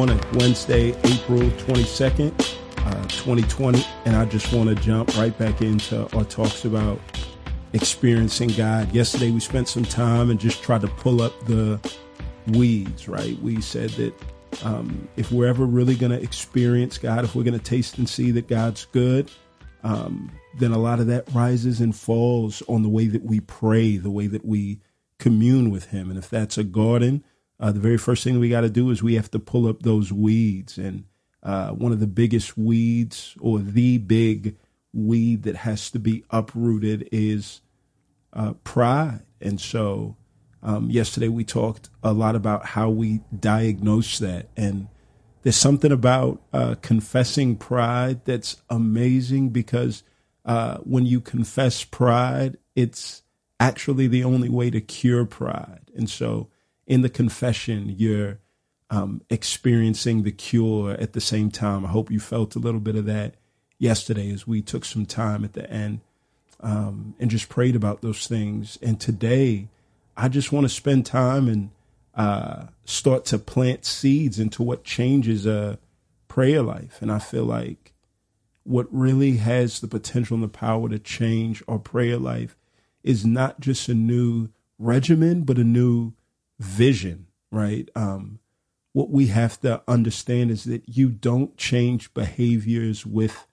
Morning, Wednesday, April 22nd, uh, 2020. And I just want to jump right back into our talks about experiencing God. Yesterday, we spent some time and just tried to pull up the weeds, right? We said that um, if we're ever really going to experience God, if we're going to taste and see that God's good, um, then a lot of that rises and falls on the way that we pray, the way that we commune with Him. And if that's a garden, uh, the very first thing we got to do is we have to pull up those weeds. And uh, one of the biggest weeds, or the big weed that has to be uprooted, is uh, pride. And so, um, yesterday we talked a lot about how we diagnose that. And there's something about uh, confessing pride that's amazing because uh, when you confess pride, it's actually the only way to cure pride. And so in the confession, you're um, experiencing the cure at the same time. I hope you felt a little bit of that yesterday as we took some time at the end um, and just prayed about those things. And today, I just want to spend time and uh, start to plant seeds into what changes a prayer life. And I feel like what really has the potential and the power to change our prayer life is not just a new regimen, but a new vision, right? Um, what we have to understand is that you don't change behaviors with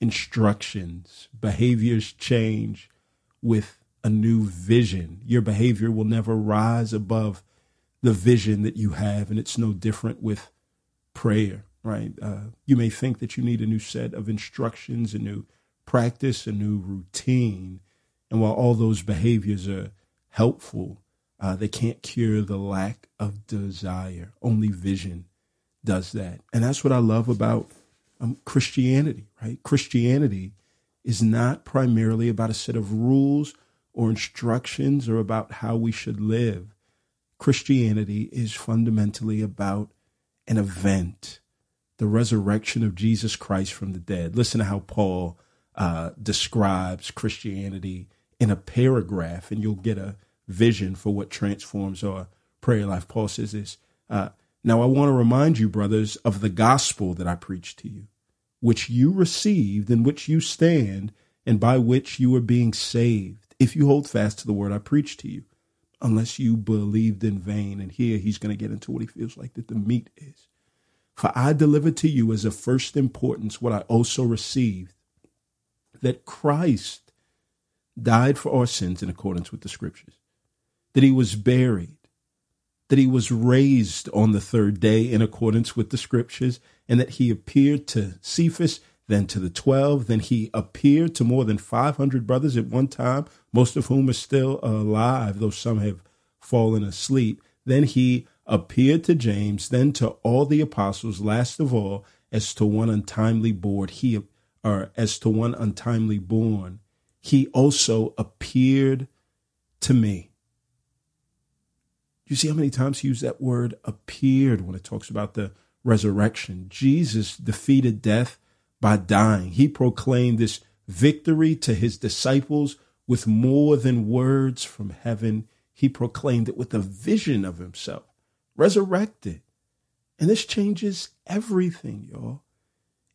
instructions. Behaviors change with a new vision. Your behavior will never rise above the vision that you have, and it's no different with prayer, right? Uh, you may think that you need a new set of instructions, a new practice, a new routine. And while all those behaviors are helpful, uh, they can't cure the lack of desire. Only vision does that. And that's what I love about um, Christianity, right? Christianity is not primarily about a set of rules or instructions or about how we should live. Christianity is fundamentally about an event, the resurrection of Jesus Christ from the dead. Listen to how Paul uh, describes Christianity in a paragraph, and you'll get a vision for what transforms our prayer life. Paul says this uh, Now I want to remind you, brothers, of the gospel that I preached to you, which you received, in which you stand, and by which you are being saved, if you hold fast to the word I preached to you, unless you believed in vain. And here he's going to get into what he feels like that the meat is. For I delivered to you as of first importance what I also received that Christ died for our sins in accordance with the scriptures that he was buried, that he was raised on the third day in accordance with the scriptures, and that he appeared to Cephas, then to the 12, then he appeared to more than 500 brothers at one time, most of whom are still alive, though some have fallen asleep. Then he appeared to James, then to all the apostles, last of all, as to one untimely born, he or as to one untimely born, he also appeared to me. You see how many times he used that word appeared when it talks about the resurrection. Jesus defeated death by dying. He proclaimed this victory to his disciples with more than words from heaven. He proclaimed it with a vision of himself, resurrected. And this changes everything, y'all.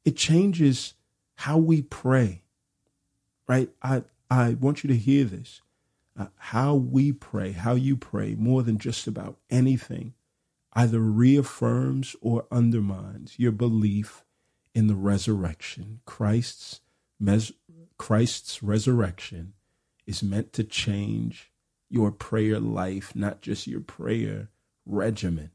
It changes how we pray, right? I, I want you to hear this uh, how we pray, how you pray, more than just about anything, either reaffirms or undermines your belief in the resurrection. Christ's mes- Christ's resurrection is meant to change your prayer life, not just your prayer regimen.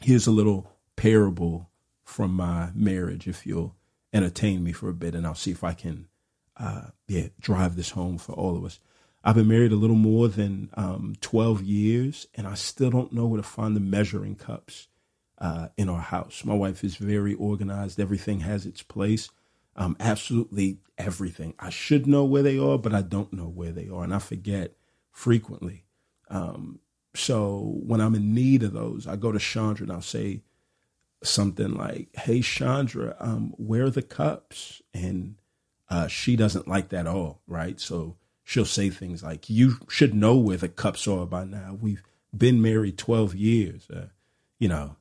Here's a little parable from my marriage, if you'll entertain me for a bit, and I'll see if I can uh, yeah, drive this home for all of us. I've been married a little more than um, 12 years, and I still don't know where to find the measuring cups uh, in our house. My wife is very organized, everything has its place. Um, absolutely everything. I should know where they are, but I don't know where they are, and I forget frequently. Um, so when I'm in need of those, I go to Chandra and I'll say something like, "Hey, Chandra, um, where are the cups?" And uh, she doesn't like that at all, right? So she'll say things like, "You should know where the cups are by now. We've been married twelve years. Uh, you know,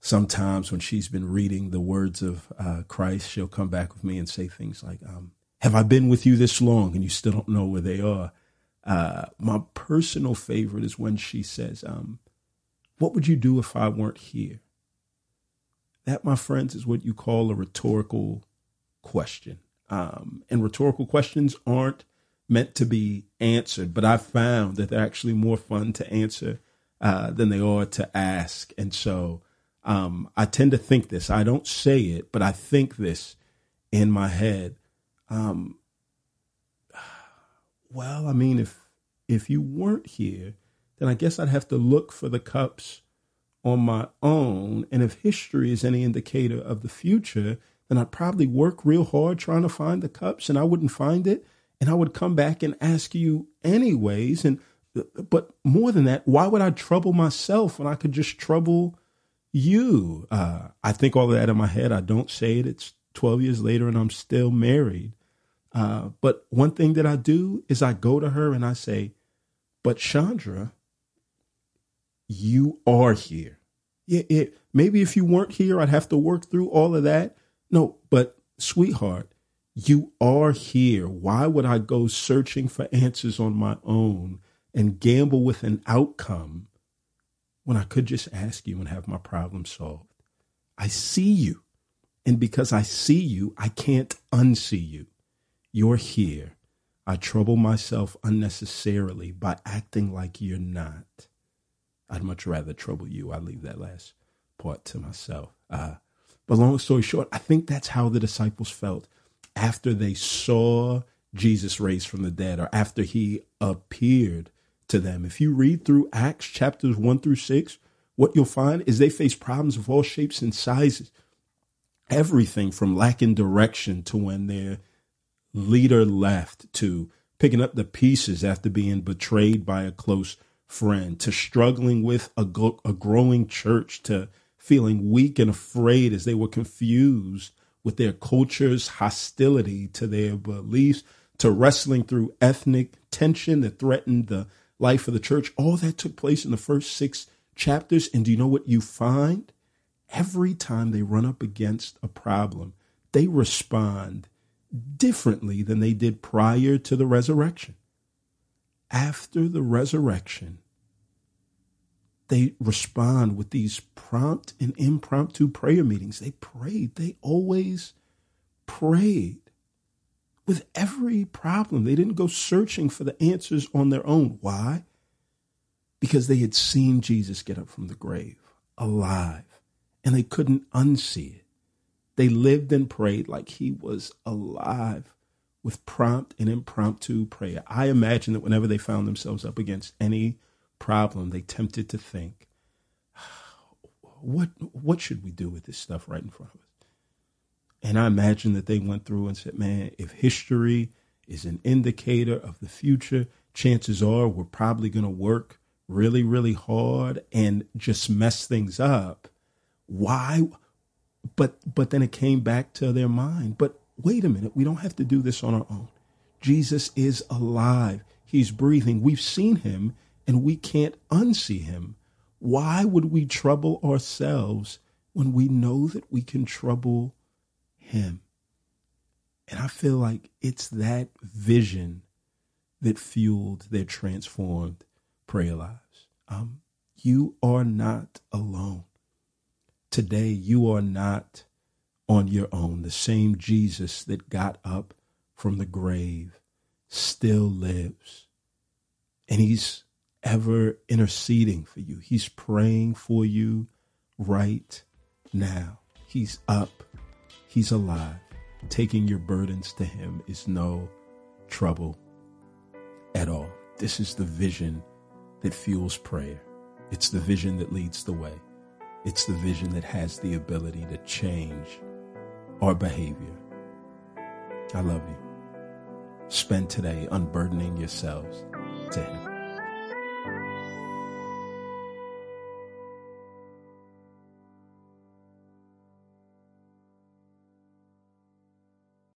sometimes when she's been reading the words of uh, Christ, she'll come back with me and say things like, um, Have I been with you this long and you still don't know where they are? Uh, my personal favorite is when she says, um, What would you do if I weren't here? That, my friends, is what you call a rhetorical question. Um, and rhetorical questions aren't meant to be answered, but I've found that they're actually more fun to answer uh, than they are to ask. And so um, I tend to think this. I don't say it, but I think this in my head. Um, well, I mean, if if you weren't here, then I guess I'd have to look for the cups on my own. And if history is any indicator of the future, then I'd probably work real hard trying to find the cups and I wouldn't find it. And I would come back and ask you anyways. And but more than that, why would I trouble myself when I could just trouble you? Uh, I think all of that in my head. I don't say it. It's 12 years later and I'm still married. Uh, but one thing that I do is I go to her and I say, but Chandra, you are here. Yeah, it, maybe if you weren't here, I'd have to work through all of that. No, but sweetheart, you are here. Why would I go searching for answers on my own and gamble with an outcome when I could just ask you and have my problem solved? I see you. And because I see you, I can't unsee you. You're here. I trouble myself unnecessarily by acting like you're not. I'd much rather trouble you. I leave that last part to myself. Uh, but long story short, I think that's how the disciples felt after they saw Jesus raised from the dead or after he appeared to them. If you read through Acts chapters one through six, what you'll find is they face problems of all shapes and sizes. Everything from lacking direction to when their leader left to picking up the pieces after being betrayed by a close friend to struggling with a, a growing church to feeling weak and afraid as they were confused with their culture's hostility to their beliefs, to wrestling through ethnic tension that threatened the life of the church. All that took place in the first six chapters. And do you know what you find? Every time they run up against a problem, they respond differently than they did prior to the resurrection. After the resurrection, they respond with these prompt and impromptu prayer meetings. They prayed. They always prayed with every problem. They didn't go searching for the answers on their own. Why? Because they had seen Jesus get up from the grave alive and they couldn't unsee it. They lived and prayed like he was alive with prompt and impromptu prayer. I imagine that whenever they found themselves up against any problem, they tempted to think, what what should we do with this stuff right in front of us? And I imagine that they went through and said, man, if history is an indicator of the future, chances are we're probably going to work really, really hard and just mess things up. Why? But but then it came back to their mind. But wait a minute, we don't have to do this on our own. Jesus is alive. He's breathing. We've seen him and we can't unsee him. Why would we trouble ourselves when we know that we can trouble him? And I feel like it's that vision that fueled their transformed prayer lives. Um, you are not alone. Today, you are not on your own. The same Jesus that got up from the grave still lives. And he's ever interceding for you. He's praying for you right now. He's up, He's alive. Taking your burdens to Him is no trouble at all. This is the vision that fuels prayer. It's the vision that leads the way. It's the vision that has the ability to change our behavior. I love you. Spend today unburdening yourselves to Him.